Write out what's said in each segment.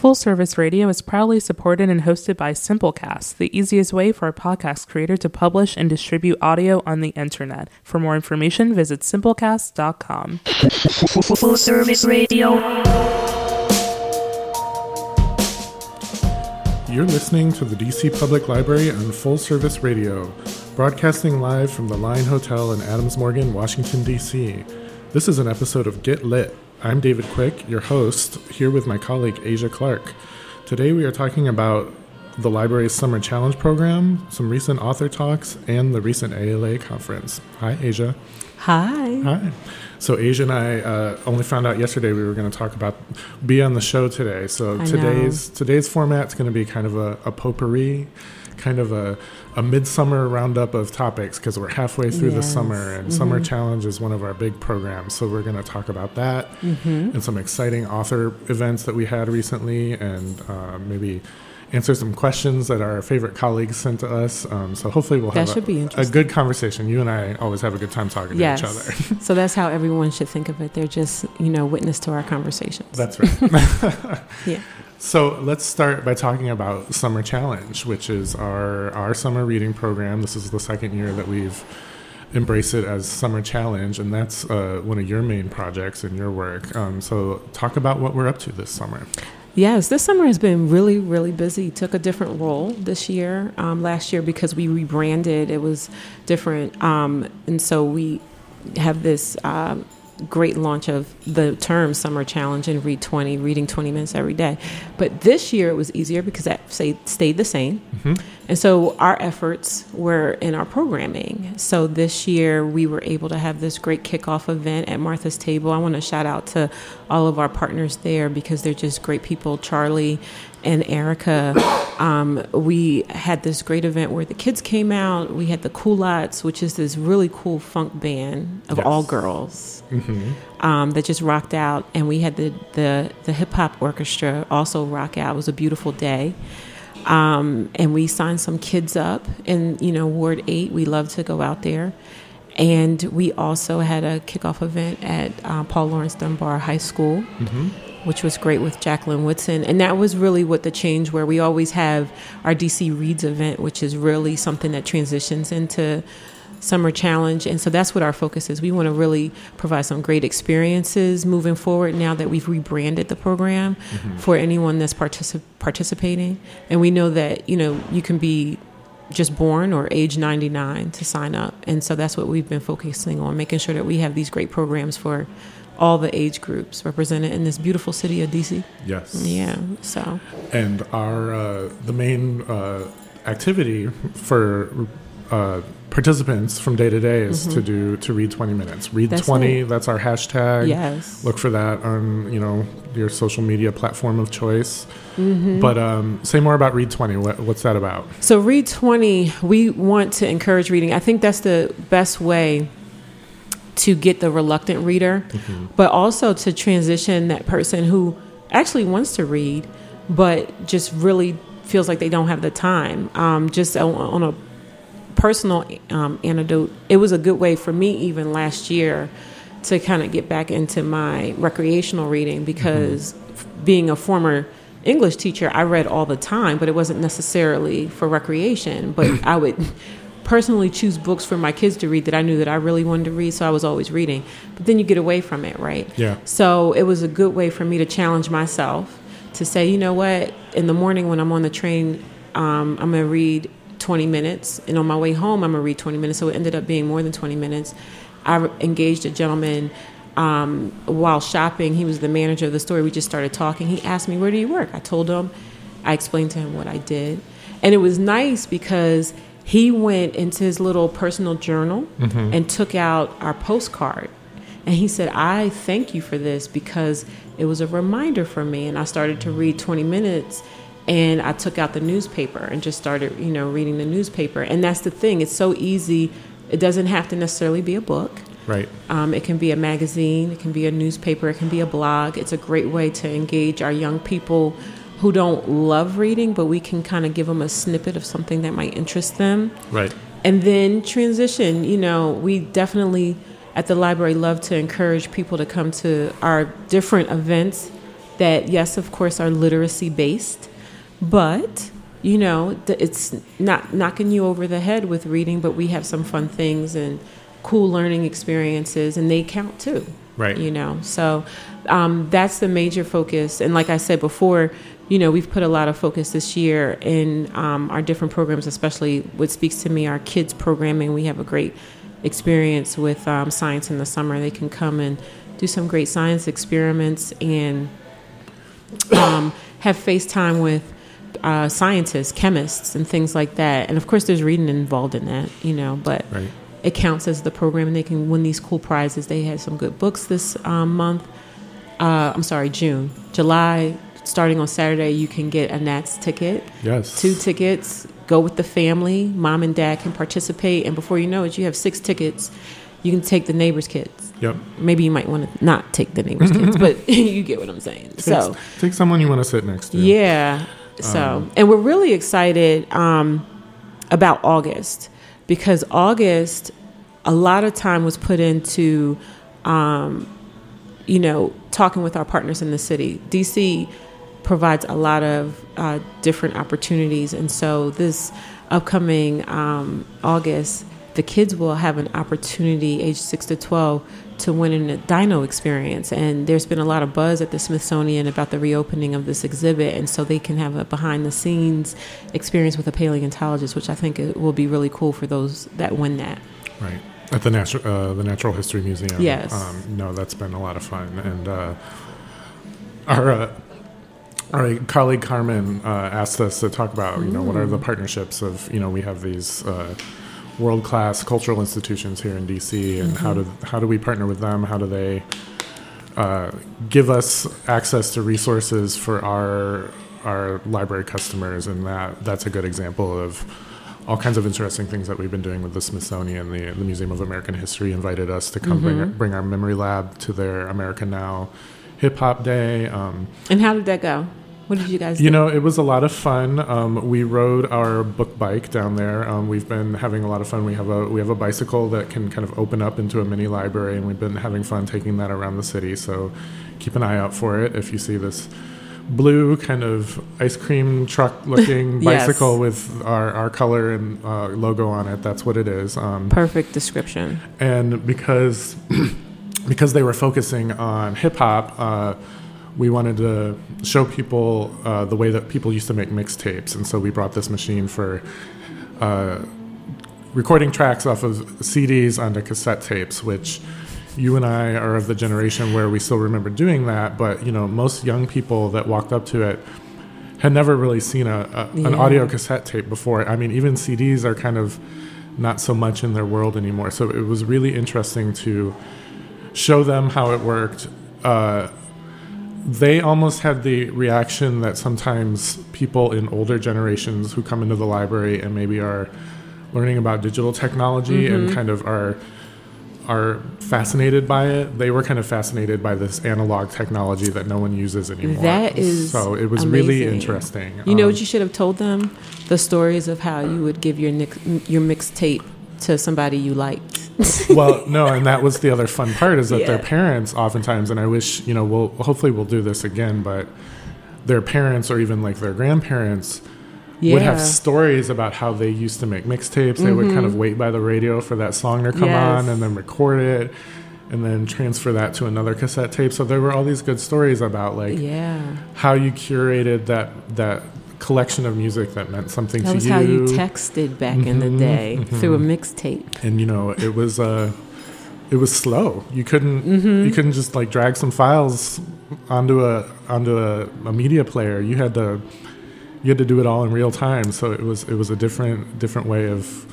Full Service Radio is proudly supported and hosted by Simplecast, the easiest way for a podcast creator to publish and distribute audio on the internet. For more information, visit simplecast.com. Full Service Radio. You're listening to the DC Public Library on Full Service Radio, broadcasting live from the Line Hotel in Adams Morgan, Washington, D.C. This is an episode of Get Lit. I'm David Quick, your host, here with my colleague Asia Clark. Today we are talking about the library's Summer Challenge program, some recent author talks, and the recent ALA conference. Hi, Asia. Hi. Hi. So Asia and I uh, only found out yesterday we were going to talk about be on the show today. So I today's today's format is going to be kind of a, a potpourri, kind of a, a midsummer roundup of topics because we're halfway through the summer and Summer Challenge is one of our big programs. So we're going to talk about that and some exciting author events that we had recently and uh, maybe answer some questions that our favorite colleagues sent to us. Um, so hopefully we'll That have should a, be a good conversation. You and I always have a good time talking Yes. to each other. so that's how everyone should think of it. They're just, you know, witness to our conversations. That's right. yeah. So let's start by talking about Summer Challenge, which is our our summer reading program. This is the second year that we've embraced it as Summer Challenge, and that's uh, one of your main projects in your work. Um, so talk about what we're up to this summer. Yes, this summer has been really, really busy. Took a different role this year. Um, last year, because we rebranded, it was different. Um, and so we have this um, great launch of the term Summer Challenge and Read 20, reading 20 minutes every day. But this year, it was easier because that say, stayed the same. Mm-hmm. And so our efforts were in our programming. So this year we were able to have this great kickoff event at Martha's Table. I want to shout out to all of our partners there because they're just great people. Charlie and Erica. Um, we had this great event where the kids came out. We had the Coolots, which is this really cool funk band of Yes. all girls um, that just rocked out, and we had the the, the hip hop orchestra also rock out. It was a beautiful day, um, and we signed some kids up in you know Ward Eight. We love to go out there, and we also had a kickoff event at uh, Paul Lawrence Dunbar High School. Which was great with Jacqueline Woodson. And that was really what the change where we always have our DC Reads event, which is really something that transitions into summer challenge. And so that's what our focus is. We want to really provide some great experiences moving forward now that we've rebranded the program mm-hmm. for anyone that's particip- participating. And we know that you know you can be just born or age 99 to sign up. And so that's what we've been focusing on making sure that we have these great programs for all the age groups represented in this beautiful city of dc Yes. yeah so And our uh, the main uh, activity for uh, participants from day to day is to do to read 20 minutes. Read Mm-hmm. That's 20. it. That's our hashtag. yes Look for that on you know your social media platform of choice. Mm-hmm. But um, say more about Read 20. What, what's that about? So, Read 20, we want to encourage reading. I think that's the best way to get the reluctant reader, but also to transition that person who actually wants to read, but just really feels like they don't have the time. Um, just on, on a personal um, anecdote, it was a good way for me, even last year, to kind of get back into my recreational reading because being a former English teacher, I read all the time, but it wasn't necessarily for recreation. But I would personally choose books for my kids to read that I knew that I really wanted to read, so I was always reading. But then you get away from it, right? Yeah. So it was a good way for me to challenge myself to say, you know what, in the morning when I'm on the train, um, I'm going to read 20 minutes. And on my way home, I'm going to read 20 minutes. So it ended up being more than 20 minutes. I engaged a gentleman um, while shopping. He was the manager of the store. We just started talking. He asked me, Where do you work? I told him, I explained to him what I did. And it was nice because he went into his little personal journal and took out our postcard. And he said, I thank you for this because it was a reminder for me. And I started to read 20 minutes and I took out the newspaper and just started, you know, reading the newspaper. And that's the thing, it's so easy. It doesn't have to necessarily be a book. Right. Um, it can be a magazine, it can be a newspaper, it can be a blog. It's a great way to engage our young people who don't love reading, but we can kind of give them a snippet of something that might interest them. Right. And then transition, you know, we definitely at the library love to encourage people to come to our different events that yes, of course, are literacy based, but you know it's not knocking you over the head with reading, but we have some fun things and cool learning experiences, and they count too. Right. You know, so um, that's the major focus. And like I said before, you know, we've put a lot of focus this year in um, our different programs, especially what speaks to me, our kids programming. We have a great experience with um, science in the summer. They can come and do some great science experiments and um, have FaceTime with uh, scientists, chemists, and things like that. And of course, there's reading involved in that, you know, but Right. it counts as the program and they can win these cool prizes. They had some good books this um, month. Uh, I'm sorry, June. July, starting on Saturday, you can get a Nats ticket, Yes. two tickets, go with the family. Mom and dad can participate. And before you know it, you have six tickets. You can take the neighbor's kids. Yep. Maybe you might want to not take the neighbor's kids, but you get what I'm saying. So, take, take someone you want to sit next to. yeah. So, Um, and we're really excited um, about August because August, a lot of time was put into, um, you know, talking with our partners in the city. DC provides a lot of uh, different opportunities, and so this upcoming um, August, the kids will have an opportunity, age six to twelve, to win in a dino experience. And there's been a lot of buzz at the Smithsonian about the reopening of this exhibit, and so they can have a behind the scenes experience with a paleontologist, which I think it will be really cool for those that win that. Right. At the natural uh, the Natural History Museum. Yes. Um, no, that's been a lot of fun, and uh, our. Uh, our colleague Carmen uh, asked us to talk about, you know, what are the partnerships of, you know, we have these uh, world class cultural institutions here in DC, and how do how do we partner with them? How do they uh, give us access to resources for our our library customers? And that that's a good example of all kinds of interesting things that we've been doing with the Smithsonian. The, the Museum of American History invited us to come bring, our, bring our memory lab to their America Now Hip Hop Day. Um, And how did that go? What did you guys do? you know, it was a lot of fun. Um, we rode our book bike down there. Um, we've been having a lot of fun. We have a we have a bicycle that can kind of open up into a mini library, and we've been having fun taking that around the city. So keep an eye out for it. If you see this blue kind of ice cream truck looking Yes. bicycle with our, our color and uh, logo on it, that's what it is. Um, Perfect description. and because because they were focusing on hip hop, uh, we wanted to show people uh, the way that people used to make mixtapes, and so we brought this machine for uh, recording tracks off of CDs onto cassette tapes, which you and I are of the generation where we still remember doing that, but you know most young people that walked up to it had never really seen a, a an audio cassette tape before. I mean, even CDs are kind of not so much in their world anymore. So it was really interesting to show them how it worked. Uh, they almost had the reaction that sometimes people in older generations who come into the library and maybe are learning about digital technology Mm-hmm. and kind of are are fascinated by it. They were kind of fascinated by this analog technology that no one uses anymore. That is so it was really interesting. You know Um, what you should have told them? The stories of how you would give your your mixtape to somebody you liked. well, no, and that was the other fun part is that their parents oftentimes, and I wish you know, we'll hopefully we'll do this again, but their parents or even like their grandparents would have stories about how they used to make mixtapes. They would kind of wait by the radio for that song to come Mm-hmm. Yes. on and then record it and then transfer that to another cassette tape. So there were all these good stories about like yeah, how you curated that that collection of music that meant something that to was you. how you texted back in the Mhm, day through a mixtape. and you know it was uh it was slow you couldn't Mm-hmm. you couldn't just like drag some files onto a onto a, a media player you had to you had to do it all in real time so it was it was a different different way of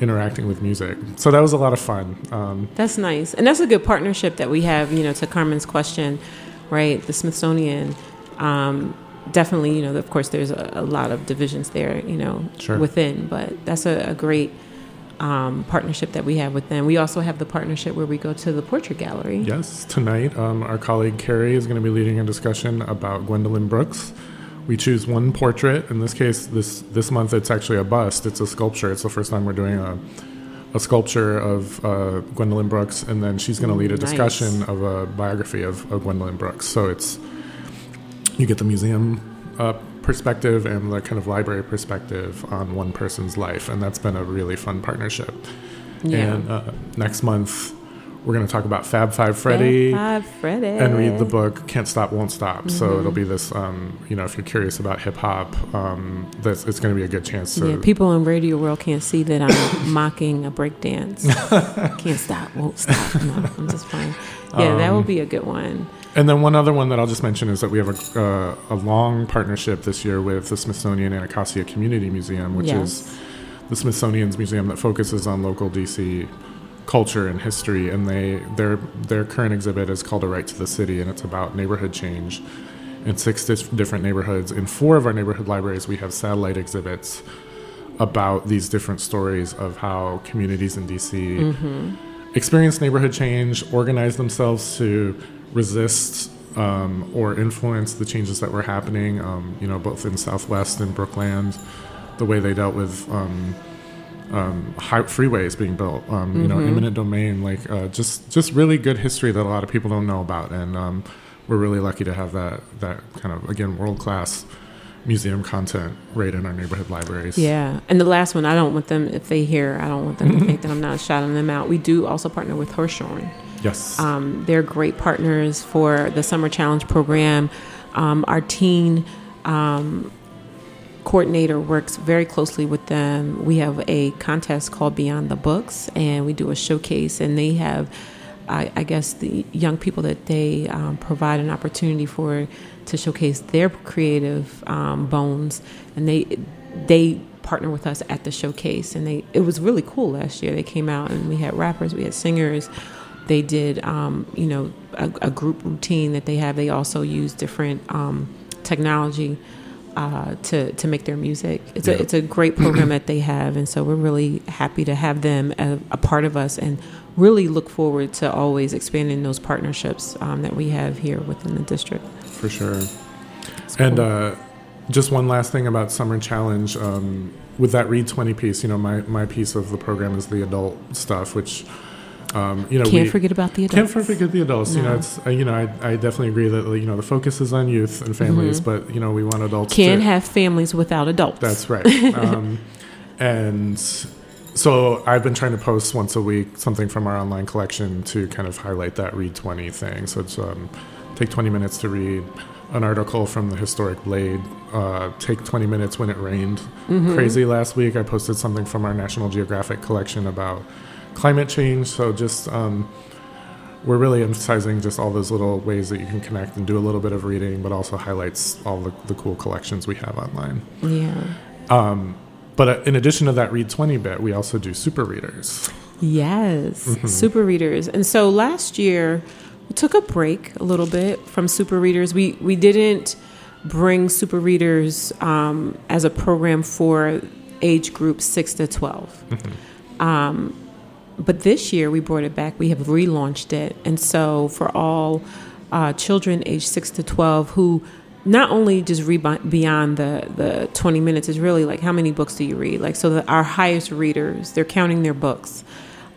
interacting with music so that was a lot of fun um, That's nice, and that's a good partnership that we have. You know, to Carmen's question, right? The Smithsonian. Um, definitely, you know, of course, there's a, a lot of divisions there, you know, Sure. within, but that's a, a great um, partnership that we have with them. We also have the partnership where we go to the portrait gallery. yes tonight um, our colleague carrie is going to be leading a discussion about gwendolyn brooks we choose one portrait in this case this this month it's actually a bust it's a sculpture it's the first time we're doing a a sculpture of uh, Gwendolyn Brooks, and then she's going to lead a Nice. discussion of a biography of, of Gwendolyn Brooks. So it's you get the museum uh, perspective and the kind of library perspective on one person's life, and that's been a really fun partnership. Yeah. And uh, next month, we're going to talk about Fab Five Freddy Five Freddy. and read the book Can't Stop, Won't Stop. So Mm-hmm. it'll be this, um, you know, if you're curious about hip hop, um, this, it's going to be a good chance to. Yeah, people in radio world can't see that I'm mocking a break dance. can't stop, won't stop. No, I'm just fine. Yeah, that Um, will be a good one. And then one other one that I'll just mention is that we have a, uh, a long partnership this year with the Smithsonian Anacostia Community Museum, which Yes. is the Smithsonian's museum that focuses on local DC culture and history. And they their their current exhibit is called A Right to the City, and it's about neighborhood change in six different neighborhoods. In four of our neighborhood libraries, we have satellite exhibits about these different stories of how communities in DC experience neighborhood change, organize themselves to resist um, or influence the changes that were happening. Um, you know, both in Southwest and Brookland, the way they dealt with um, um, high freeways being built. Um, You know, eminent domain, like uh, just just really good history that a lot of people don't know about, and um, we're really lucky to have that that kind of again world class museum content right in our neighborhood libraries. Yeah, and the last one, I don't want them if they hear, I don't want them to think that I'm not shouting them out. We do also partner with Hirshhorn. Yes. Um, they're great partners for the Summer Challenge program. Um, our teen um, coordinator works very closely with them. We have a contest called Beyond the Books, and we do a showcase, and they have. I, I guess the young people that they um, provide an opportunity for to showcase their creative um, bones, and they they partner with us at the showcase, and they it was really cool last year. They came out and we had rappers, we had singers, they did um, you know a, a group routine that they have. They also use different um, technology uh, to to make their music. It's Yeah. a it's a great program that they have, and so we're really happy to have them a, a part of us, and really look forward to always expanding those partnerships um, that we have here within the district. for sure. It's And cool. uh, just one last thing about Summer Challenge. Um, with that Read 20 piece, you know, my, my piece of the program is the adult stuff, which, um, you know, can't we forget about the adults. can't forget the adults. You know, it's, uh, you know, I, I definitely agree that, you know, the focus is on youth and families, but, you know, we want adults Can't to. have families without adults. That's right. um, and so I've been trying to post once a week something from our online collection to kind of highlight that read 20 thing. So it's um, take 20 minutes to read an article from the historic Blade. Uh, take 20 minutes when it rained. Crazy last week. I posted something from our National Geographic collection about climate change. So just um, we're really emphasizing just all those little ways that you can connect and do a little bit of reading, but also highlights all the, the cool collections we have online. yeah. Um, but uh, in addition to that Read 20 bit, we also do super readers. Yes, Mm-hmm. super readers. And so last year we took a break a little bit from super readers. We we didn't bring super readers um, as a program for age group six to 12 Mm-hmm. Um, but this year we brought it back. We have relaunched it, and so for all uh, children age six to twelve who not only just read beyond the the twenty minutes is really like how many books do you read? Like so, that our highest readers they're counting their books,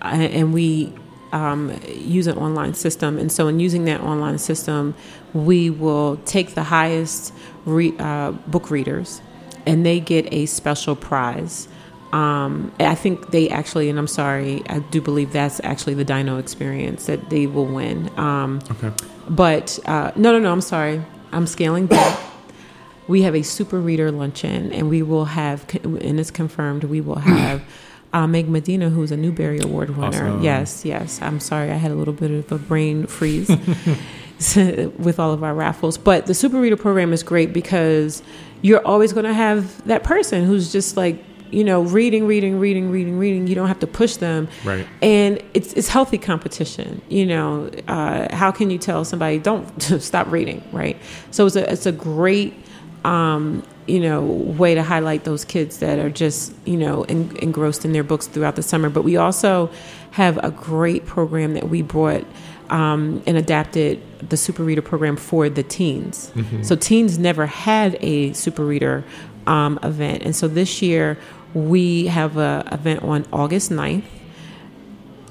uh, and we um, use an online system. And so, in using that online system, we will take the highest re- uh, book readers, and they get a special prize. Um, I think they actually, and I'm sorry, I do believe that's actually the Dino experience that they will win. Um, Okay. but uh, no, no, no, I'm sorry. I'm scaling back. we have a super reader luncheon, and we will have, and it's confirmed, we will have uh, Meg Medina, who's a Newbery Award winner. Awesome. Yes, yes. I'm sorry, I had a little bit of a brain freeze with all of our raffles. But the super reader program is great because you're always going to have that person who's just like, you know, reading, reading, reading, reading, reading. You don't have to push them Right. and it's it's healthy competition. You know, uh, how can you tell somebody don't stop reading, right? So it's a it's a great um, you know way to highlight those kids that are just you know en- engrossed in their books throughout the summer. But we also have a great program that we brought. Um, and adapted the super reader program for the teens. So teens never had a super reader um, event, and so this year we have a event on August 9th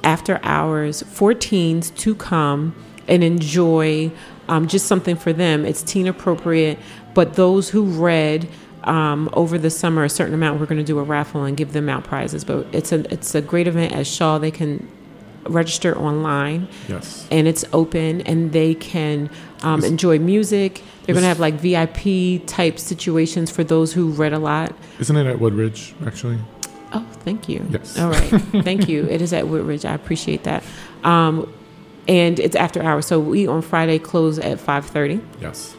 after hours for teens to come and enjoy um, just something for them. It's teen appropriate, but those who read um, over the summer a certain amount, we're going to do a raffle and give them out prizes. But it's a it's a great event at Shaw. They can register online Yes. and it's open and they can um, enjoy music. They're going to have like VIP type situations for those who read a lot. Isn't it at Woodridge, actually? Oh, thank you. Yes. All right. thank you. It is at Woodridge. I appreciate that. Um, and it's after hours. So we on Friday close at 5:30. Yes.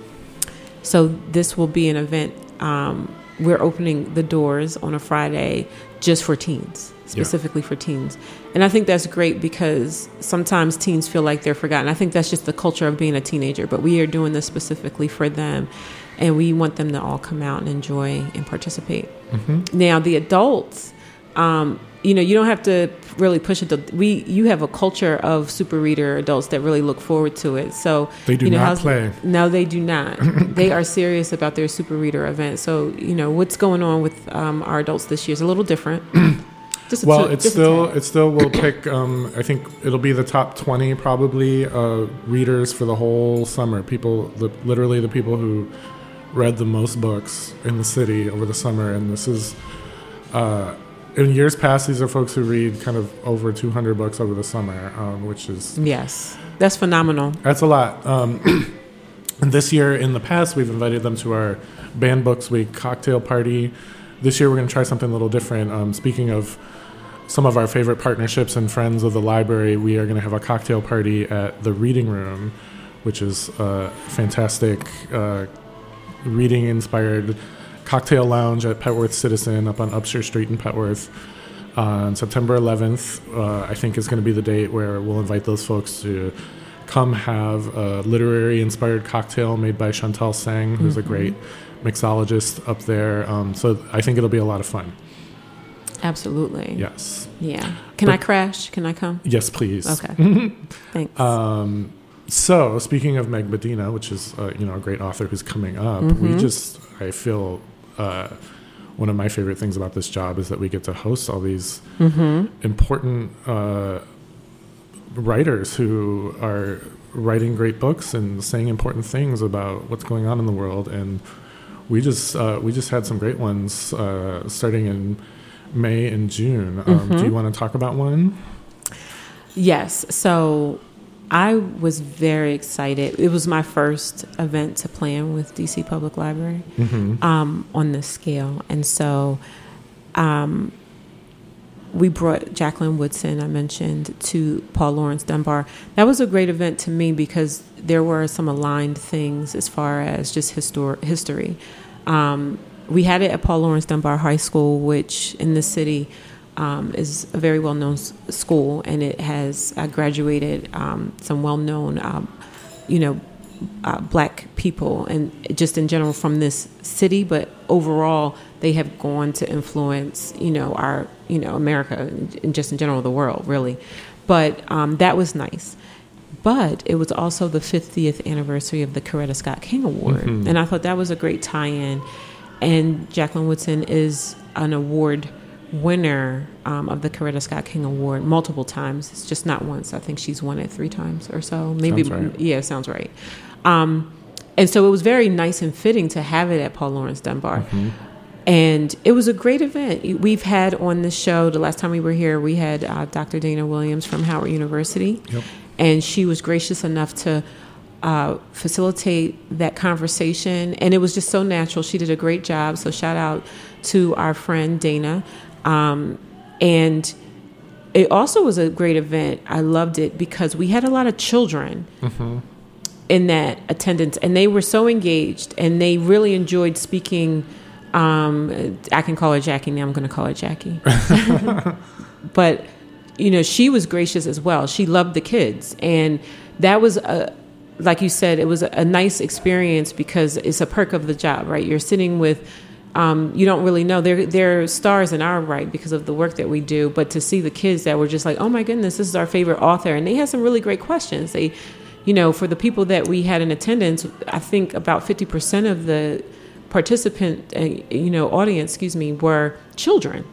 So this will be an event. Um, we're opening the doors on a Friday just for teens, specifically for teens. And I think that's great because sometimes teens feel like they're forgotten. I think that's just the culture of being a teenager, but we are doing this specifically for them. And we want them to all come out and enjoy and participate. Mm-hmm. Now, the adults, um, you know, you don't have to really push it. To, we you have a culture of super reader adults that really look forward to it. So They do you know, not play. No, they do not. they are serious about their super reader event. So you know what's going on with um, our adults this year is a little different. Just Well, it's still it's still we'll pick. Um, I think it'll be the top twenty probably uh, readers for the whole summer. People, the, literally the people who read the most books in the city over the summer, and this is. Uh, in years past, these are folks who read kind of over 200 books over the summer, um, which is yes, that's phenomenal. That's a lot. Um, and this year, in the past, we've invited them to our Banned Books Week cocktail party. This year, we're going to try something a little different. Um, speaking of some of our favorite partnerships and friends of the library, we are going to have a cocktail party at the Reading Room, which is a fantastic uh, reading inspired cocktail lounge at Petworth Citizen up on Upshur Street in Petworth. On September 11th, uh, I think is going to be the date where we'll invite those folks to come have a literary inspired cocktail made by Chantal Tseng, who's a great mixologist up there. Um, so I think it'll be a lot of fun. Absolutely. Yes. Yeah. Can But- I crash? Can I come? Yes, please. Okay. Thanks. Um, so speaking of Meg Medina, which is uh, you know a great author who's coming up, we Mhm. just I feel uh, one of my favorite things about this job is that we get to host all these mm-hmm. important uh, writers who are writing great books and saying important things about what's going on in the world and we just uh, we just had some great ones uh, starting in May and June. Um, Do Mhm. you want to talk about one? Yes. So I was very excited. It was my first event to plan with DC Public Library Mm-hmm. um, on this scale. And so um, we brought Jacqueline Woodson, I mentioned, to Paul Lawrence Dunbar. That was a great event to me because there were some aligned things as far as just histor- history. Um, we had it at Paul Lawrence Dunbar High School, which in the city um, is a very well known s- school, and it has uh, graduated um, some well known, um, you know, uh, black people, and just in general from this city, but overall, they have gone to influence, you know, our, you know, America and just in general the world, really. But um, that was nice. But it was also the 50th anniversary of the Coretta Scott King Award, Mhm. and I thought that was a great tie-in. And Jacqueline Woodson is an award winner um, of the Coretta Scott King Award multiple times. It's just not once. I think she's won it three times or so. Maybe, right. yeah, sounds right. Um, and so it was very nice and fitting to have it at Paul Lawrence Dunbar. Mm-hmm. And it was a great event. We've had on this show, the last time we were here, we had uh, Dr. Dana Williams from Howard University. Yep. And she was gracious enough to uh, facilitate that conversation. And it was just so natural. She did a great job. So shout out to our friend Dana. Um, and it also was a great event. I loved it because we had a lot of children Mm-hmm. in that attendance and they were so engaged and they really enjoyed speaking um, i can call her jackie now i'm going to call her jackie but you know she was gracious as well she loved the kids and that was a like you said it was a, nice experience because it's a perk of the job right? You're sitting with um, you don't really know. They're they're stars in our right because of the work that we do but to see the kids that were just like oh my goodness this is our favorite author and they had some really great questions. They you know for the people that we had in attendance i think about 50% of the participant uh, you know audience excuse me were children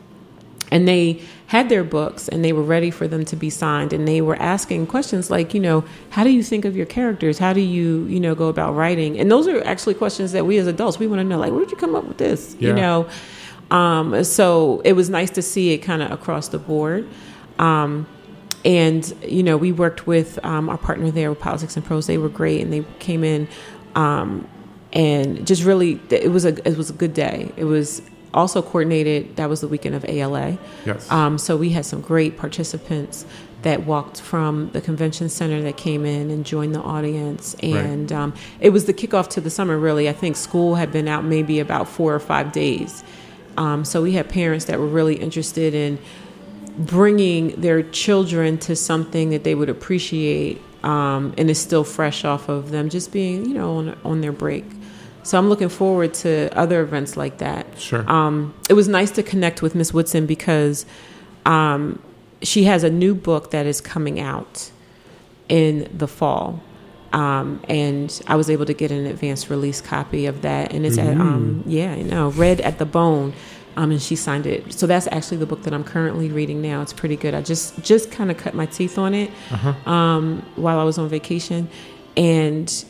and they had their books and they were ready for them to be signed and they were asking questions like you know how do you think of your characters? How do you you know go about writing? And those are actually questions that we as adults we want to know like where'd you come up with this? Yeah. you know? Um, so it was nice to see it kind of across the board. Um, and you know we worked with um, our partner there with Politics and Prose they were great and they came in um, and just really it was a it was a good day. It was also coordinated that was the weekend of ala Yes. um, so we had some great participants that walked from the convention center that came in and joined the audience. And um, it was the kickoff to the summer really. I think school had been out maybe about four or five days. Um, so we had parents that were really interested in bringing their children to something that they would appreciate um, and is still fresh off of them just being you know on, on their break so i'm looking forward to other events like that Sure. um, it was nice to connect with miss woodson because um, she has a new book that is coming out in the fall um, and I was able to get an advanced release copy of that, and it's at um, yeah, you know, Red at the Bone, um, and she signed it. So that's actually the book that I'm currently reading now. It's pretty good. I just just kind of cut my teeth on it um, while I was on vacation, and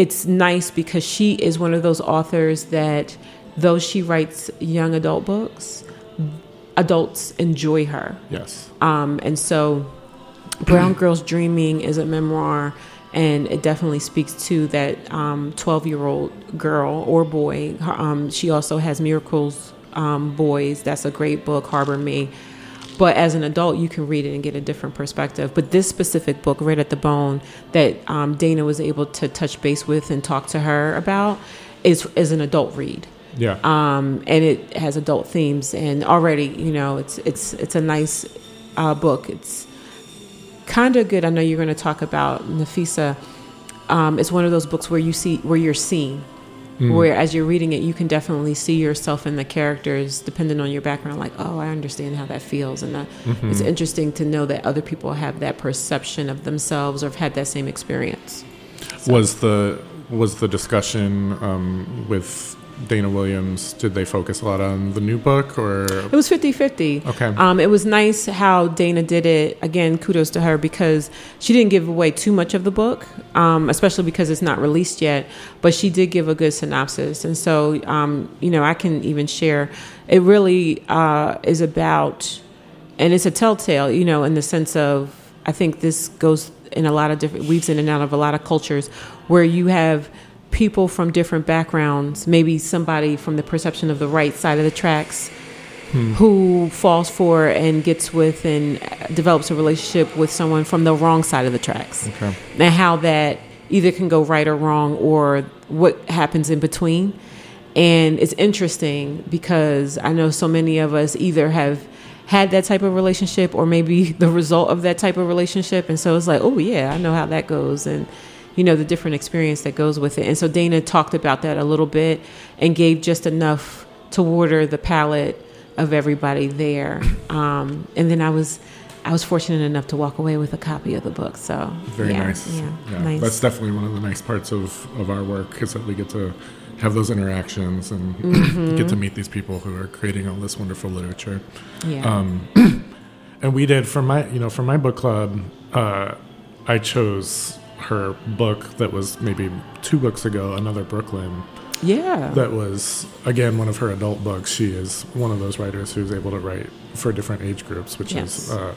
it's nice because she is one of those authors that, though she writes young adult books, adults enjoy her. yes. Um, and so, Brown Girls Dreaming is a memoir, and it definitely speaks to that 12 year old girl or boy. Her, Um, she also has Miracles um, Boys. That's a great book, Harbor Me. But as an adult, you can read it and get a different perspective. But this specific book, Red at the Bone, that um, Dana was able to touch base with and talk to her about, is, is an adult read Yeah. um, and it has adult themes. And already, you know, it's it's it's a nice uh, book. It's kind of good. I know you're going to talk about Nafissa. Um, it's one of those books where you see where you're seen, Mm. where as you're reading it, you can definitely see yourself in the characters, depending on your background. Like, oh, I understand how that feels, and that, it's mm-hmm. interesting to know that other people have that perception of themselves or have had that same experience. Was the was the discussion um, with Dana Williams? Did they focus a lot on the new book, or It was 50 50. Okay. Um, it was nice how Dana did it. Again, kudos to her because she didn't give away too much of the book, um, especially because it's not released yet. But she did give a good synopsis. And so, um, you know, I can even share. It really uh, is about, and it's a telltale, you know, in the sense of, I think this goes in a lot of different, weaves in and out of a lot of cultures where you have people from different backgrounds, maybe somebody from the perception of the right side of the tracks hmm. who falls for and gets with and develops a relationship with someone from the wrong side of the tracks. Okay. And how that either can go right or wrong or what happens in between. And it's interesting because I know so many of us either have had that type of relationship or maybe the result of that type of relationship. And so it's like, oh, yeah, I know how that goes. And, you know, the different experience that goes with it. And so Dana talked about that a little bit and gave just enough to water the palate of everybody there. Um, and then I was. I was fortunate enough to walk away with a copy of the book, so very yeah, nice? Yeah, Yeah, nice. That's definitely one of the nice parts of of our work is that we get to have those interactions and Mm-hmm. get to meet these people who are creating all this wonderful literature. yeah. Um, and we did for my you know for my book club uh, i chose her book that was maybe two books ago another brooklyn yeah. that was again one of her adult books she is one of those writers who's able to write for different age groups which Yes. is uh,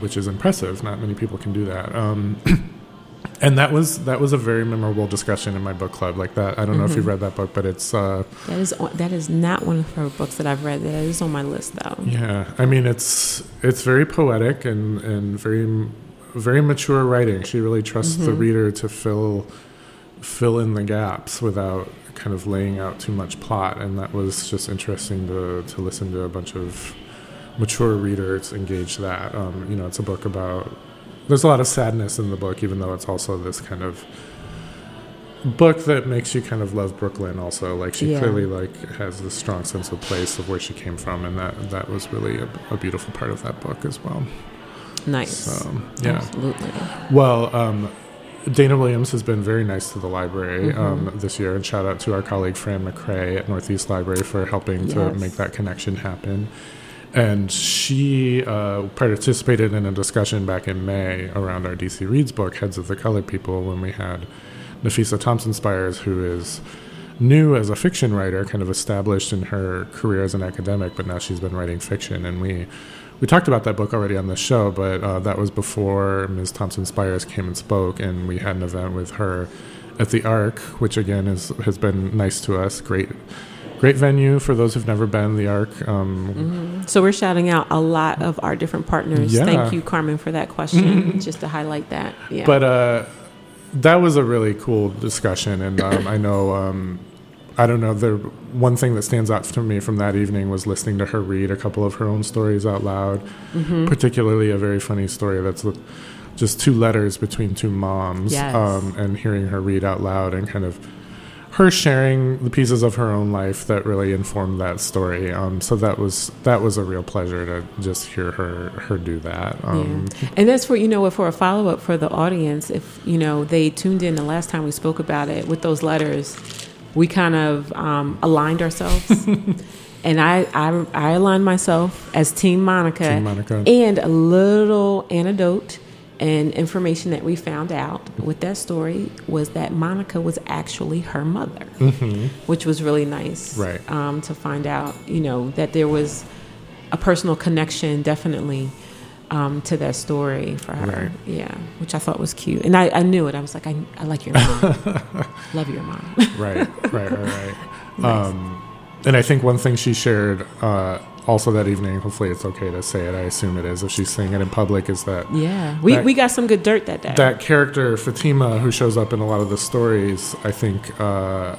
which is impressive not many people can do that um, and that was that was a very memorable discussion in my book club like that i don't know if Mm-hmm. you've read that book but it's uh, that is that is not one of her books that I've read. That is on my list though. Yeah, I mean it's it's very poetic and and very very mature writing. She really trusts the reader to fill fill in the gaps without kind of laying out too much plot, and that was just interesting to to listen to a bunch of mature readers engage that. Um, you know, it's a book about there's a lot of sadness in the book, even though it's also this kind of book that makes you kind of love Brooklyn also like she Yeah. clearly like has this strong sense of place of where she came from and that that was really a, a beautiful part of that book as well Nice. so yeah Absolutely. well um Dana Williams has been very nice to the library Mm-hmm. um, this year, and shout out to our colleague Fran McCrae at Northeast Library for helping to make that connection happen. And she uh, participated in a discussion back in May around our DC Reads book, Heads of the Colored People, when we had Nafissa Thompson Spires, who is new as a fiction writer, kind of established in her career as an academic, but now she's been writing fiction. And we we talked about that book already on the show, but uh, that was before Ms. Thompson Spires came and spoke, and we had an event with her at the Arc, which again is has been nice to us. Great. Great venue for those who've never been. The Arc. Um, Mm-hmm. So we're shouting out a lot of our different partners. Yeah. Thank you, Carmen, for that question. Just to highlight that. Yeah. But uh, that was a really cool discussion, and um, I know um, I don't know. The one thing that stands out to me from that evening was listening to her read a couple of her own stories out loud, Mm-hmm. particularly a very funny story that's with just two letters between two moms, Yes. um, and hearing her read out loud and kind of her sharing the pieces of her own life that really informed that story. Um, so that was that was a real pleasure to just hear her her do that. Um, yeah. And that's for you know for a follow up for the audience. If you know they tuned in the last time we spoke about it with those letters, we kind of um, aligned ourselves. And I, I, I aligned myself as Team Monica, Team Monica. and a little anecdote and information that we found out with that story was that Monica was actually her mother, which was really nice. Mm-hmm. Right. Um, to find out, you know, that there was a personal connection, definitely, um, to that story for her. Right. Yeah, which I thought was cute, and I, I knew it. I was like, I, I like your mom, love your mom. right, right, right, right. Um, and I think one thing she shared uh, also that evening, hopefully it's okay to say it, I assume it is if she's saying it in public, is that yeah, we, That- we got some good dirt that day. that character, Fatima, who shows up in a lot of the stories, I think uh,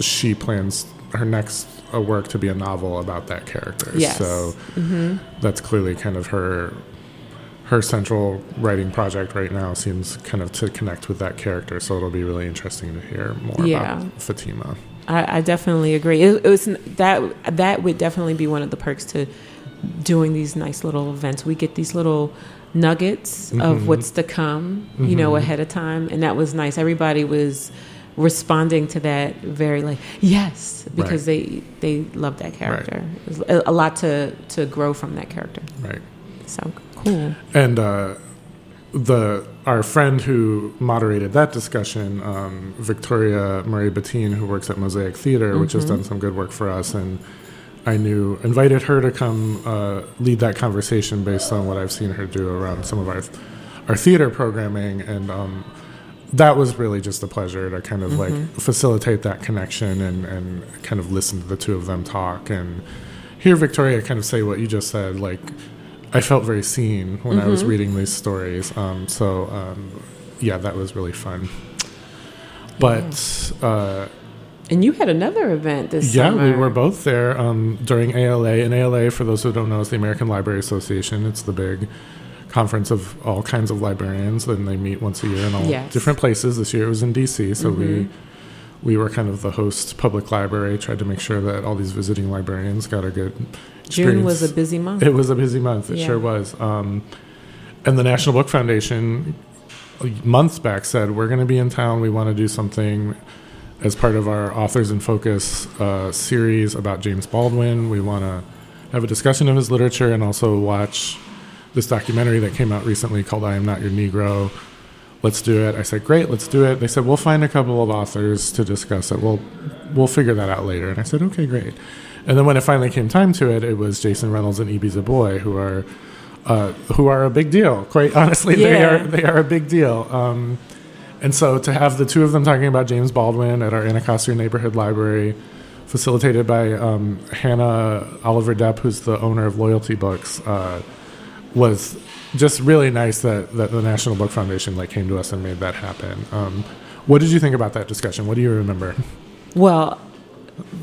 she plans her next uh, work to be a novel about that character. Yes. So that's clearly kind of her. Her central writing project right now seems kind of to connect with that character, so it'll be really interesting to hear more Yeah. about Fatima. I, I definitely agree. It, it was that that would definitely be one of the perks to doing these nice little events. We get these little nuggets Mm-hmm. of what's to come, you know, ahead of time, and that was nice. Everybody was responding to that very like yes because they they love that character. Was a, a lot to to grow from that character. Right. So cool. And uh, the our friend who moderated that discussion, um, Victoria Murray-Baatin, who works at Mosaic Theater, which has done some good work for us, and I knew invited her to come uh, lead that conversation based on what I've seen her do around some of our our theater programming, and um, that was really just a pleasure to kind of like facilitate that connection and and kind of listen to the two of them talk and hear Victoria kind of say what you just said, like. I felt very seen when I was reading these stories. Um, so, um, yeah, that was really fun. But uh, And you had another event this year. yeah, summer. we were both there um, during ALA. And ALA, for those who don't know, is the American Library Association. It's the big conference of all kinds of librarians, and they meet once a year in all Yes. Mm-hmm. different places. This year it was in DC, so we we were kind of the host public library. Tried to make sure that all these visiting librarians got a good June was a busy month. It was a busy month. It Yeah. sure was. Um, and the National Book Foundation months back said we're going to be in town. We want to do something as part of our Authors in Focus uh, series about James Baldwin. We want to have a discussion of his literature and also watch this documentary that came out recently called "I Am Not Your Negro." Let's do it. I said, "Great, let's do it." They said, "We'll find a couple of authors to discuss it. We'll we'll figure that out later." And I said, "Okay, great." And then when it finally came time to it, it was Jason Reynolds and Ibi Zoboi who are uh, who are a big deal. Quite honestly, they are they are a big deal. Um, and so to have the two of them talking about James Baldwin at our Anacostia Neighborhood Library, facilitated by um, Hannah Oliver Depp, who's the owner of Loyalty Books, uh, was just really nice that, that the National Book Foundation like came to us and made that happen. Um, what did you think about that discussion? What do you remember? Well,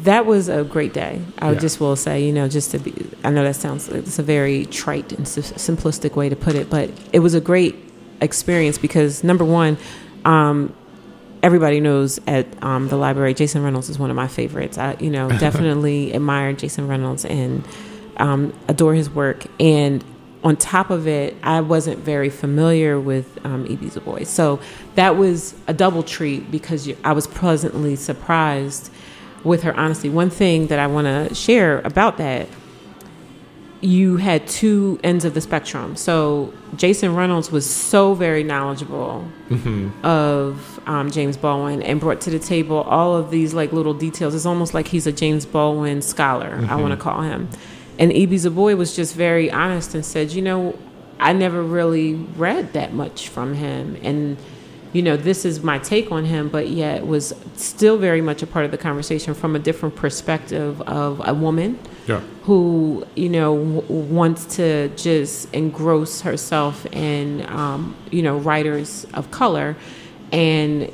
that was a great day. I Yeah. just will say, you know, just to be, I know that sounds, it's a very trite and simplistic way to put it, but it was a great experience because number one, um, everybody knows at um, the library, Jason Reynolds is one of my favorites. I, you know, definitely admire Jason Reynolds and um, adore his work. And on top of it, I wasn't very familiar with um, Ibi Zoboi. So that was a double treat because you, I was pleasantly surprised with her honesty. One thing that I want to share about that you had two ends of the spectrum. So Jason Reynolds was so very knowledgeable of um, James Baldwin and brought to the table all of these like little details. It's almost like he's a James Baldwin scholar. I want to call him. And Ibi Zoboi was just very honest and said, you know, I never really read that much from him, and you know, this is my take on him, but yet was still very much a part of the conversation from a different perspective of a woman Yeah. who you know w- wants to just engross herself in um, you know writers of color and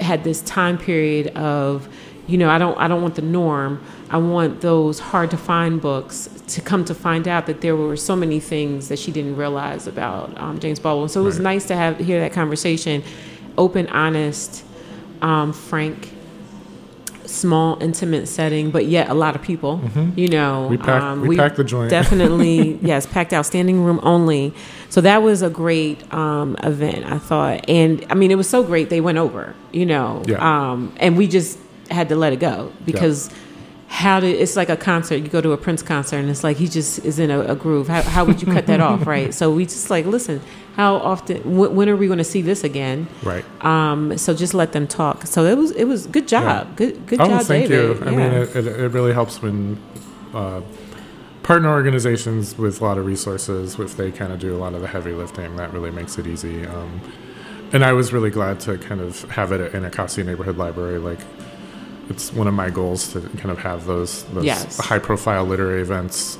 had this time period of you know I don't I don't want the norm I want those hard to find books to come to find out that there were so many things that she didn't realize about um, James Baldwin so it was Right. nice to have hear that conversation open honest um, frank small intimate setting but yet a lot of people you know Mm-hmm. We packed- we packed the joint. definitely yes packed out standing room only so that was a great um, event i thought and i mean it was so great they went over you know Yeah. um, and we just had to let it go because how did it's like a concert you go to a prince concert and it's like he just is in a, a groove how, how would you cut that off right so we just like listen how often wh- when are we going to see this again Right. um, so just let them talk. So it was it was good job. Yeah. Good good oh, job, thank David. you. I mean, it, it, it really helps when uh, partner organizations with a lot of resources, if they kind of do a lot of the heavy lifting, that really makes it easy. Um, and I was really glad to kind of have it in Anacostia Neighborhood Library. Like, it's one of my goals to kind of have those, those Yes. high profile literary events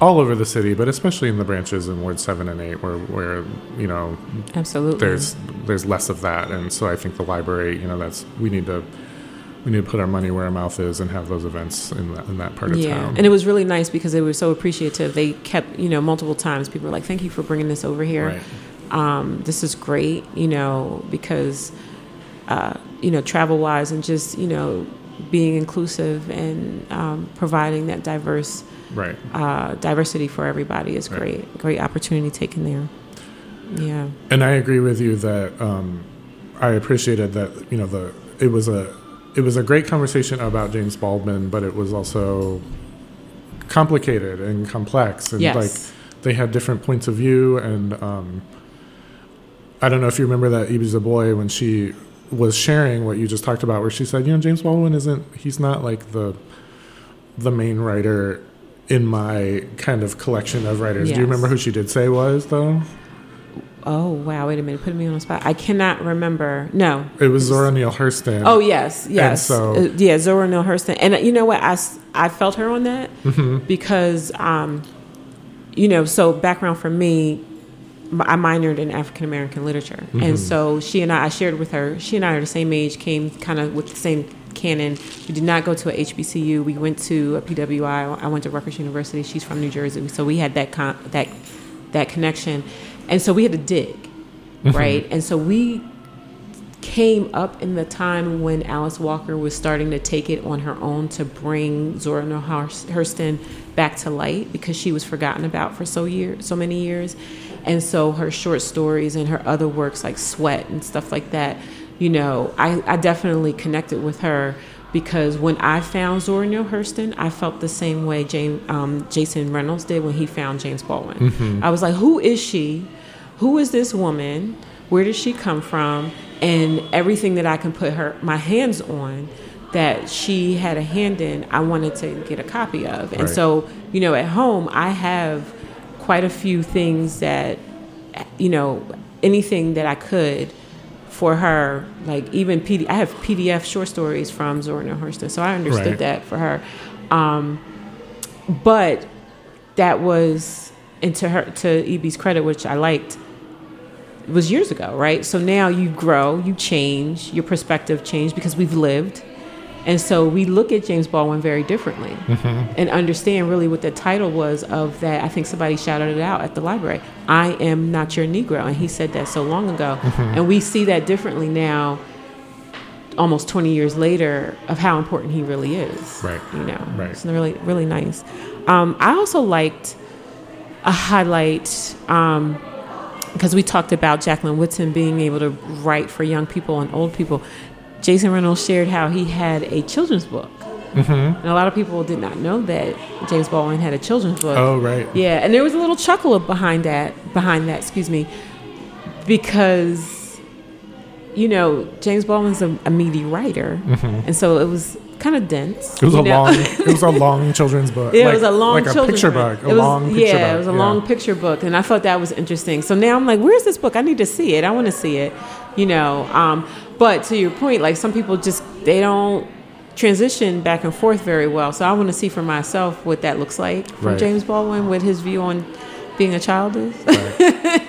all over the city, but especially in the branches in Ward 7 and 8, where, where you know, Absolutely. there's there's less of that, and so I think the library, you know, that's we need to we need to put our money where our mouth is and have those events in that, in that part of yeah, town. and it was really nice because they were so appreciative. They kept, you know, multiple times. People were like, "Thank you for bringing this over here. right, Um, this is great." You know, because uh, you know, travel wise, and just you know, being inclusive and um, providing that diverse right, uh, diversity for everybody is Right. great. Great opportunity taken there. Yeah. and I agree with you that um, I appreciated that you know the it was a it was a great conversation about James Baldwin, but it was also complicated and complex, and Yes. like they had different points of view and um, I don't know if you remember that Ibi Zoboi when she was sharing what you just talked about where she said you know James Baldwin isn't he's not like the the main writer in my kind of collection of writers do you remember who she did say was though Oh wow! Wait a minute. Putting me on the spot. I cannot remember. No. it was Zora Neale Hurston Oh yes, yes. so- Uh, yeah, Zora Neale Hurston. And uh, you know what? I, I felt her on that Mm-hmm. because, um, you know, so background for me, I minored in African American literature, Mm-hmm. and so she and I, I shared with her. She and I are the same age, came kind of with the same canon. We did not go to a HBCU. We went to a PWI. I went to Rutgers University. She's from New Jersey, so we had that con- that that connection, and so we had to dig, right? And so we came up in the time when Alice Walker was starting to take it on her own to bring Zora Neale Hurston back to light because she was forgotten about for so year so many years, and so her short stories and her other works like Sweat and stuff like that, you know, I, I definitely connected with her because when I found Zora Neale Hurston, I felt the same way James, um, Jason Reynolds did when he found James Baldwin. I was like, who is she? Who is this woman? Where does she come from? And everything that I can put her my hands on that she had a hand in, I wanted to get a copy of. And Right. so, you know, at home I have quite a few things that you know, anything that I could for her, like even PD, I have PDF short stories from Zora Neale Hurston, so I understood Right. that for her. Um, but that was, and to her, to Ibi's credit, which I liked, was years ago, right? So now you grow, you change, your perspective changed because we've lived. And so we look at James Baldwin very differently and understand really what the title was of that. I think somebody shouted it out at the library. I am not your Negro. And he said that so long ago. And we see that differently now, almost 20 years later, of how important he really is. Right. You know, Right. it's really, really nice. Um, I also liked a highlight um, because we talked about Jacqueline Woodson being able to write for young people and old people. Jason Reynolds shared how he had a children's book And a lot of people did not know that James Baldwin had a children's book. Oh, right. Yeah, and there was a little chuckle behind that. Behind that, excuse me, because you know James Baldwin's a, a meaty writer, and so it was kind of dense. Mm-hmm. It was a know? long. It was a long children's book. It like, was a long like a picture book. book. A was- long picture yeah, book. it was a long picture book, and I thought that was interesting. So now I'm like, where's this book? I need to see it. I want to see it. You know, um, but to your point, like some people just they don't transition back and forth very well. So I want to see for myself what that looks like from Right. James Baldwin, what his view on being a child is,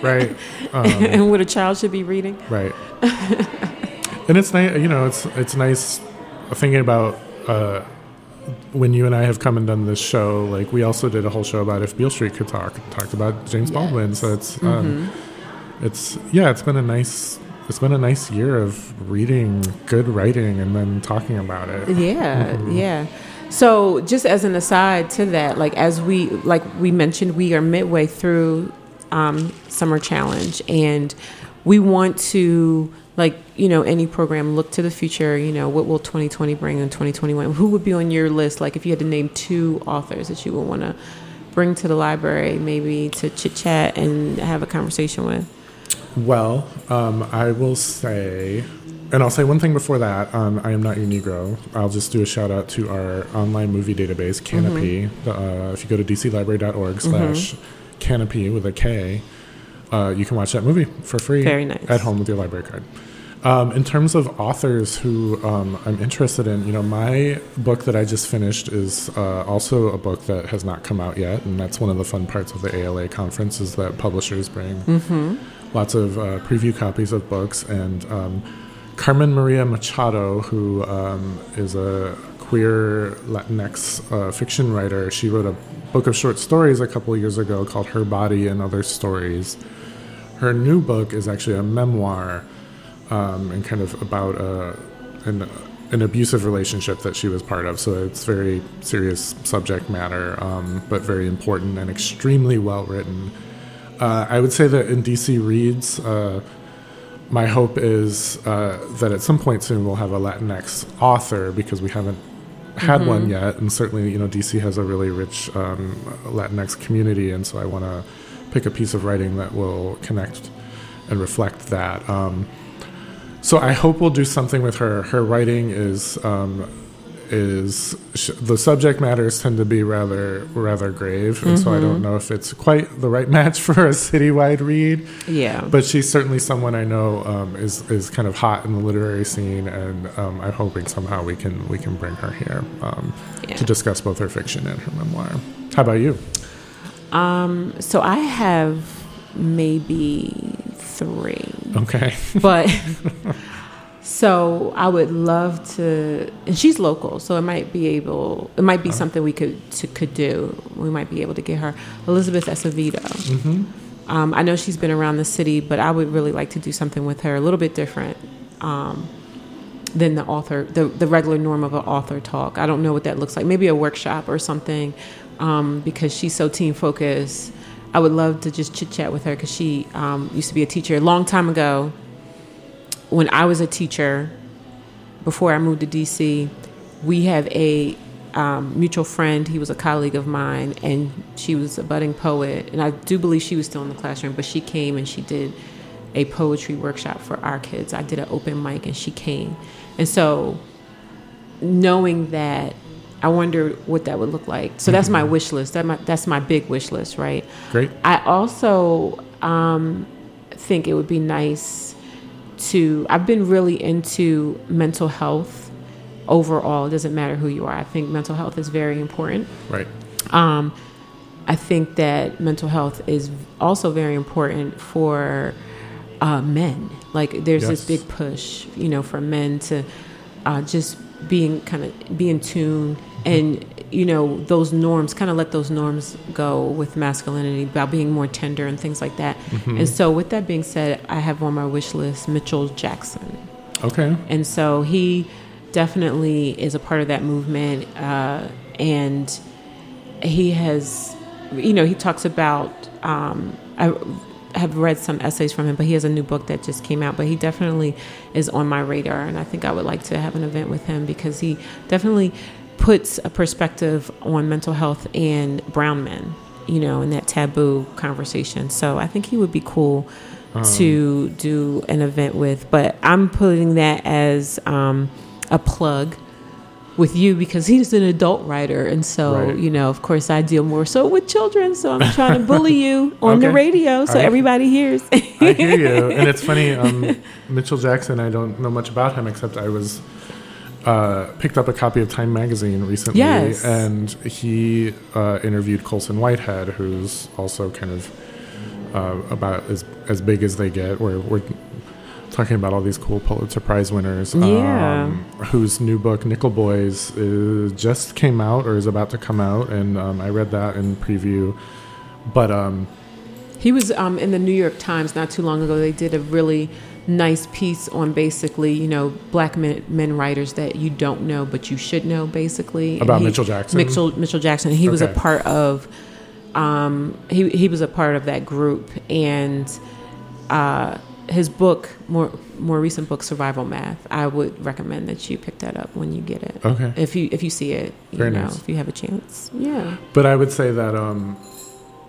right. Um, and what a child should be reading. Right. and it's nice, you know, it's it's nice thinking about uh, when you and I have come and done this show. Like we also did a whole show about if Beale Street could talk, talked about James Baldwin. So it's um, it's yeah, it's been a nice it's been a nice year of reading good writing and then talking about it. Yeah, Mm-hmm. yeah. So just as an aside to that, like as we like we mentioned, we are midway through um, summer challenge, and we want to like you know any program look to the future. You know what will 2020 bring in 2021? Who would be on your list? Like if you had to name two authors that you would want to bring to the library, maybe to chit chat and have a conversation with. Well, um, I will say, and I'll say one thing before that. Um, I am not your Negro. I'll just do a shout out to our online movie database, Kanopy. Mm-hmm. Uh, if you go to dclibrary.org slash Kanopy with a K, uh, you can watch that movie for free Very nice. at home with your library card. Um, in terms of authors who um, I'm interested in, you know, my book that I just finished is uh, also a book that has not come out yet, and that's one of the fun parts of the ALA conference is that publishers bring lots of uh, preview copies of books. And um, Carmen Maria Machado, who um, is a queer Latinx uh, fiction writer, she wrote a book of short stories a couple years ago called Her Body and Other Stories. Her new book is actually a memoir um, and kind of about uh, an, an abusive relationship that she was part of. So it's very serious subject matter, um, but very important and extremely well written. Uh, I would say that in DC Reads, uh, my hope is uh, that at some point soon we'll have a Latinx author because we haven't had one yet, and certainly you know DC has a really rich um, Latinx community, and so I want to pick a piece of writing that will connect and reflect that. Um, so I hope we'll do something with her. Her writing is um, is sh- the subject matters tend to be rather rather grave, and so I don't know if it's quite the right match for a citywide read. Yeah. But she's certainly someone I know um, is is kind of hot in the literary scene, and um, I'm hoping somehow we can we can bring her here um, Yeah. to discuss both her fiction and her memoir. How about you? Um, so I have maybe three. Okay. but so I would love to, and she's local, so it might be able, it might be something we could to, could do. We might be able to get her Elizabeth Acevedo. Um, I know she's been around the city, but I would really like to do something with her a little bit different um, than the author, the the regular norm of an author talk. I don't know what that looks like. Maybe a workshop or something, um, because she's so team focused. I would love to just chit chat with her because she um, used to be a teacher a long time ago. When I was a teacher, before I moved to DC, we have a um, mutual friend. He was a colleague of mine, and she was a budding poet. And I do believe she was still in the classroom, but she came and she did a poetry workshop for our kids. I did an open mic, and she came. And so, knowing that, I wonder what that would look like. So that's my wish list. That my, that's my big wish list, right? Great. I also um, think it would be nice to. I've been really into mental health overall. It doesn't matter who you are. I think mental health is very important. Right. Um, I think that mental health is also very important for uh, men. Like there's this big push, you know, for men to uh, just being kind of be in tune and you know those norms kind of let those norms go with masculinity about being more tender and things like that. And so with that being said i have on my wish list mitchell jackson. Okay. and so he definitely is a part of that movement uh, and he has you know he talks about um, i have read some essays from him but he has a new book that just came out but he definitely is on my radar and i think i would like to have an event with him because he definitely puts a perspective on mental health and brown men, you know, in that taboo conversation. So I think he would be cool to do an event with. But I'm putting that as um, a plug with you because he's an adult writer and so Right. you know of course i deal more so with children so i'm trying to bully you on the radio so I- everybody hears I hear you, and it's funny. Um, Mitchell Jackson. I don't know much about him except I was uh, picked up a copy of Time magazine recently, Yes. and he uh, interviewed Colson Whitehead, who's also kind of uh, about as as big as they get. Where we're talking about all these cool Pulitzer Prize winners. Yeah. Um, whose new book Nickel Boys is, just came out or is about to come out, and um, I read that in preview. But um, He was um, in the New York Times not too long ago. They did a really nice piece on basically, you know, black men, men writers that you don't know but you should know, basically. About he- Mitchell Jackson? Mitchell Mitchell Jackson. He was a part of. Um, he he was a part of that group, and uh, his book, more more recent book, Survival Math. I would recommend that you pick that up when you get it. okay. If you if you see it, you Very know, nice. if you have a chance, yeah. But I would say that um,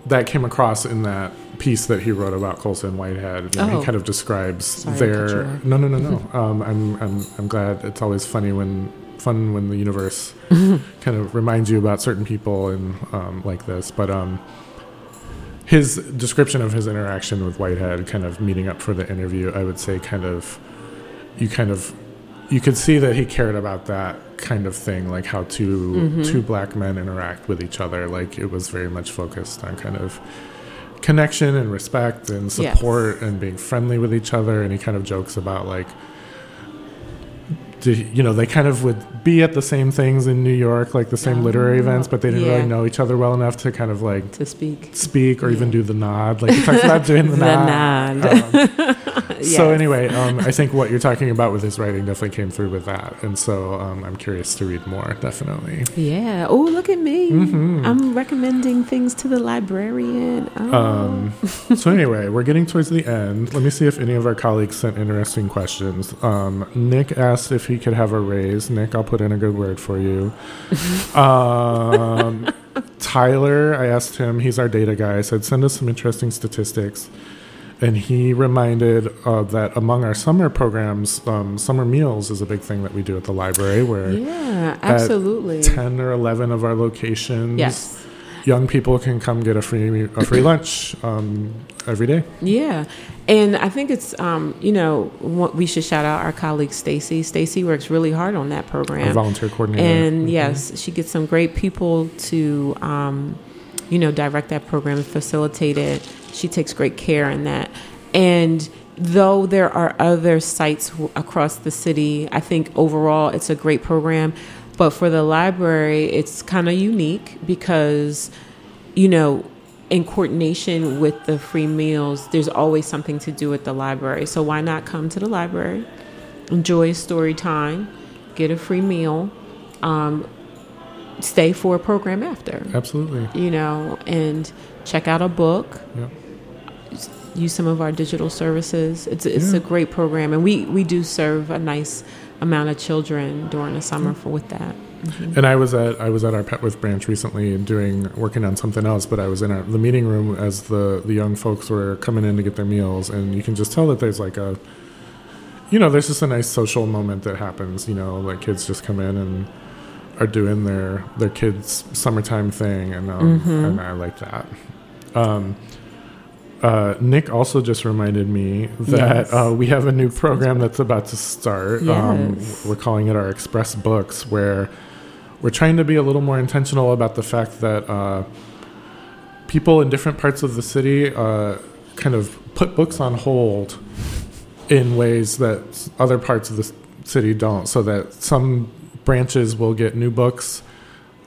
that came across in that piece that he wrote about Colson Whitehead. And Oh. He kind of describes Sorry to cut you their no, no, no, no. um, I'm, I'm, I'm glad. It's always funny when fun when the universe kind of reminds you about certain people and um, like this. But um, his description of his interaction with Whitehead, kind of meeting up for the interview, I would say, kind of you kind of you could see that he cared about that kind of thing, like how 2 Mm-hmm. two black men interact with each other. Like it was very much focused on kind of connection and respect and Yes. support and being friendly with each other. And he kind of jokes about like. You know, they kind of would be at the same things in New York, like the same literary Oh, events, but they didn't yeah. really know each other well enough to kind of like To speak. speak or even do the nod. Like he talks about doing the, The nod. nod. Um, So anyway, um, I think what you're talking about with his writing definitely came through with that, and so um, I'm curious to read more. Definitely. Yeah. Oh, look at me. Mhm. I'm recommending things to the librarian. Oh. Um, so anyway, we're getting towards the end. Let me see if any of our colleagues sent interesting questions. Um, Nick asked if he could have a raise. Nick, I'll put in a good word for you. Um, Tyler, I asked him. He's our data guy. I said, send us some interesting statistics. And he reminded uh, that among our summer programs, um, summer meals is a big thing that we do at the library, where yeah, absolutely. 10 or 11 of our locations, Yes. Young people can come get a free a free lunch um, every day. Yeah, and I think it's um, you know what we should shout out our colleague Stacy. Stacy works really hard on that program, volunteer coordinator. and Mhm. yes, she gets some great people to um, you know direct that program and facilitate it. She takes great care in that, and though there are other sites across the city, I think overall it's a great program. But for the library, it's kind of unique because you know, in coordination with the free meals, there's always something to do at the library. So why not come to the library, enjoy story time, get a free meal, um, stay for a program after, Absolutely. you know, and check out a book. Yeah. Use some of our digital services. It's it's Yeah. a great program, and we we do serve a nice amount of children during the summer for with that. And I was at I was at our Petworth branch recently doing working on something else, but I was in our, the meeting room as the the young folks were coming in to get their meals, and you can just tell that there's like a, you know, there's just a nice social moment that happens. You know, like kids just come in and are doing their their kids summertime thing, and um, Mhm. and I like that. Um, uh, Nick also just reminded me that Yes. uh, we have a new program that's about to start. Um, Yes. we're calling it our Express Books, where we're trying to be a little more intentional about the fact that uh, people in different parts of the city uh, kind of put books on hold in ways that other parts of the city don't, so that some branches will get new books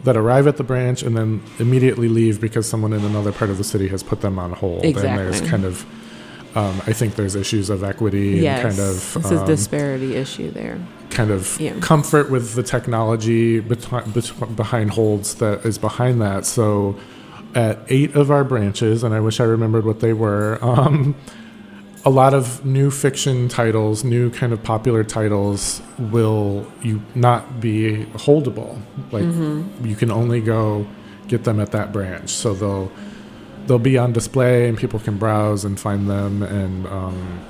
that arrive at the branch and then immediately leave because someone in another part of the city has put them on hold. Exactly. And there's kind of, um, I think there's issues of equity Yes, and kind of This a um, disparity issue there. kind of Yeah. comfort with the technology beti- bet- behind holds that is behind that. So, at eight of our branches, and I wish I remembered what they were, um, a lot of new fiction titles, new kind of popular titles, will you not be holdable. Like Mm-hmm. you can only go get them at that branch. So they'll they'll be on display and people can browse and find them. And um,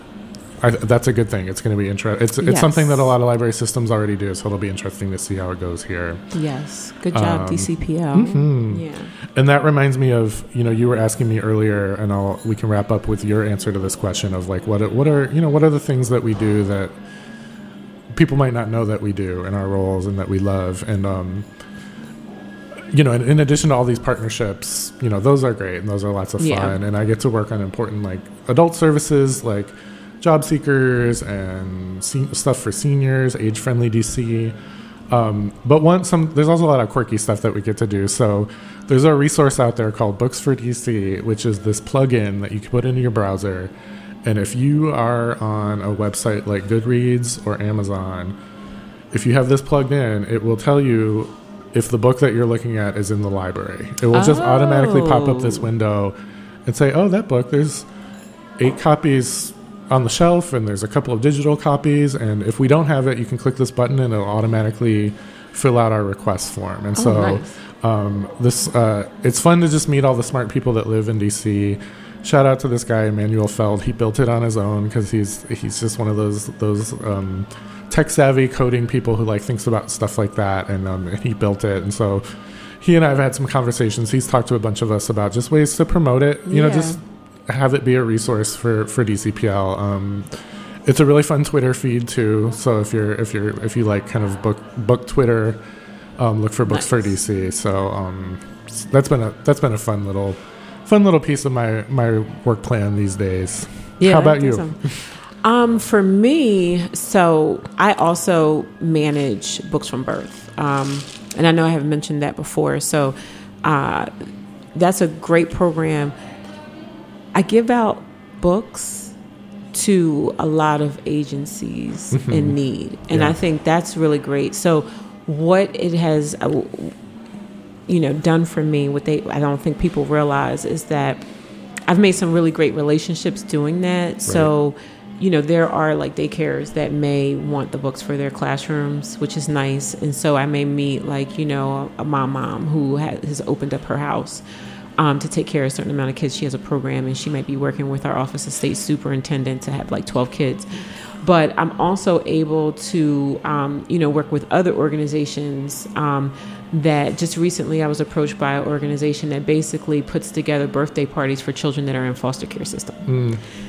I, that's a good thing. It's going to be interesting. It's it's Yes. something that a lot of library systems already do. So it'll be interesting to see how it goes here. Yes. Good job, Um, DCPL. mhm. Yeah. And that reminds me of you know you were asking me earlier, and I'll we can wrap up with your answer to this question of like what are- what are you know what are the things that we do that people might not know that we do in our roles and that we love and um you know in, in addition to all these partnerships you know those are great and those are lots of Yeah. fun and i get to work on important like adult services like job seekers and se- stuff for seniors age friendly dc um, but one some there's also a lot of quirky stuff that we get to do. So there's a resource out there called books for dc which is this plugin that you can put into your browser. And if you are on a website like goodreads or amazon if you have this plugged in it will tell you if the book that you're looking at is in the library. It will just automatically pop up this Oh. window and say oh that book there's eight copies on the shelf and there's a couple of digital copies and if we don't have it you can click this button and it'll automatically fill out our request form. And Oh, so nice. um, this uh, it's fun to just meet all the smart people that live in dc shout out to this guy emmanuel feld. He built it on his own because he's he's just one of those those um, tech savvy coding people who like thinks about stuff like that and, um, and he built it. And so he and i have had some conversations. He's talked to a bunch of us about just ways to promote it you know just have it be a resource for for DCPL. Um, it's a really fun Twitter feed too. So if you're if you're if you like kind of book book Twitter, um, look for books for DC. So um, that's been a that's been a fun little fun little piece of my my work plan these days. Yeah, How about you? awesome. Um, for me, so I also manage books from birth, um, and I know I haven't mentioned that before. So uh, that's a great program. I give out books to a lot of agencies in need, and Yeah. I think that's really great. So what it has, uh, you know, done for me, what they I don't think people realize is that I've made some really great relationships doing that. So, you know, there are like daycares that may want the books for their classrooms, which is nice. And so I may meet like, you know, a mom mom who ha- has opened up her house um, to take care of a certain amount of kids. She has a program and she might be working with our office of state superintendent to have like 12 kids. But I'm also able to, um, you know, work with other organizations um, that just recently I was approached by an organization that basically puts together birthday parties for children that are in foster care system.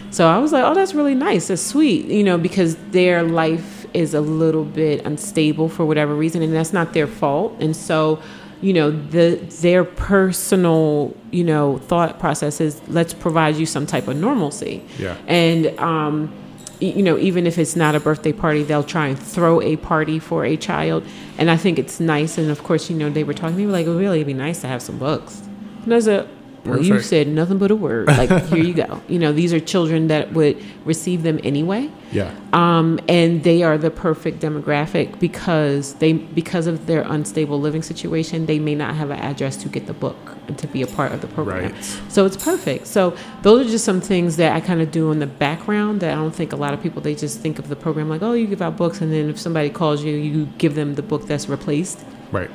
So I was like, oh, that's really nice. That's sweet, you know, because their life is a little bit unstable for whatever reason, and that's not their fault. And so, you know, the their personal, you know, thought process is let's provide you some type of normalcy. Yeah. And um, you know, even if it's not a birthday party, they'll try and throw a party for a child. And I think it's nice. And of course, you know, they were talking. They were like, "Oh, really? It'd be nice to have some books." And I was like, "Well, you said nothing but a word. Like, here you go. You know, these are children that would receive them anyway." Yeah. um, and they are the perfect demographic because they because of their unstable living situation they may not have an address to get the book and to be a part of the program Right. so it's perfect so those are just some things that i kind of do in the background that i don't think a lot of people they just think of the program like oh you give out books and then if somebody calls you you give them the book that's replaced Right.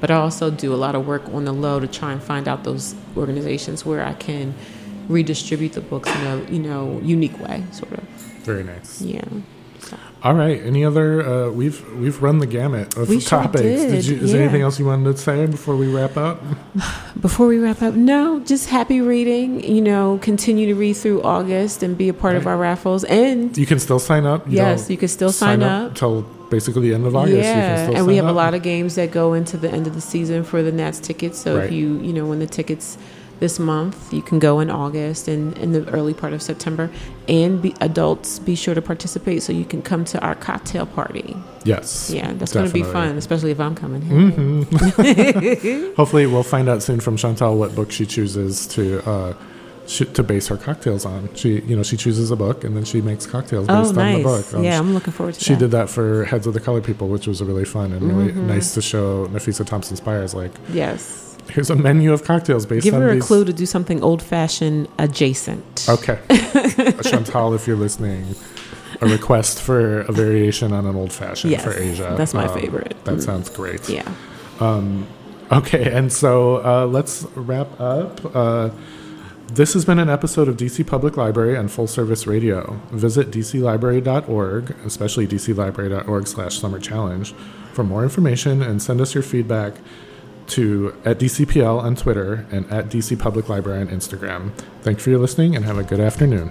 But I also do a lot of work on the low to try and find out those organizations where I can redistribute the books in a you know unique way, sort of. Very nice. Yeah. All right. Any other? Uh, we've we've run the gamut of We sure topics. did, you, is there anything else you wanted to say before we wrap up? Before we wrap up, no, just happy reading. You know, continue to read through August and be a part of our raffles. And You can still sign up. yes, you can still sign, up. until basically the end of August. You can Yeah, and we have a lot of games that go into the end of the season for the Nats tickets. So Right. if you you know win the tickets this month, you can go in August and in the early part of September. And be, adults, be sure to participate so you can come to our cocktail party. Yes. Yeah, that's going to be fun, especially if I'm coming. hmm Hopefully, we'll find out soon from Chantal what book she chooses to uh, sh- to base her cocktails on. She, you know, she chooses a book and then she makes cocktails based Oh, on the book. Um, yeah, I'm looking forward to it. She that. did that for Heads of the Colored People, which was really fun and really Mhm. nice to show Nafissa Thompson Spires. Like, Yes. here's a menu of cocktails based Give on her a these. clue to do something old fashioned adjacent. Okay, Chantal, if you're listening, a request for a variation on an old fashioned Yes, for Asia. that's my Um, favorite. That Mm. sounds great. Yeah. Okay, and so uh, let's wrap up. Uh, this has been an episode of DC Public Library and Full Service Radio. Visit dclibrary.org, especially dclibrary.org slash summer challenge, for more information and send us your feedback to at DCPL on Twitter and at DC Public Library on Instagram. Thanks for your listening and have a good afternoon.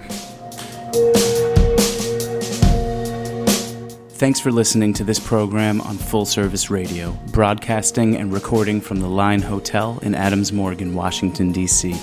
Thanks for listening to this program on Full Service Radio, broadcasting and recording from the Line Hotel in Adams Morgan, Washington, D.C.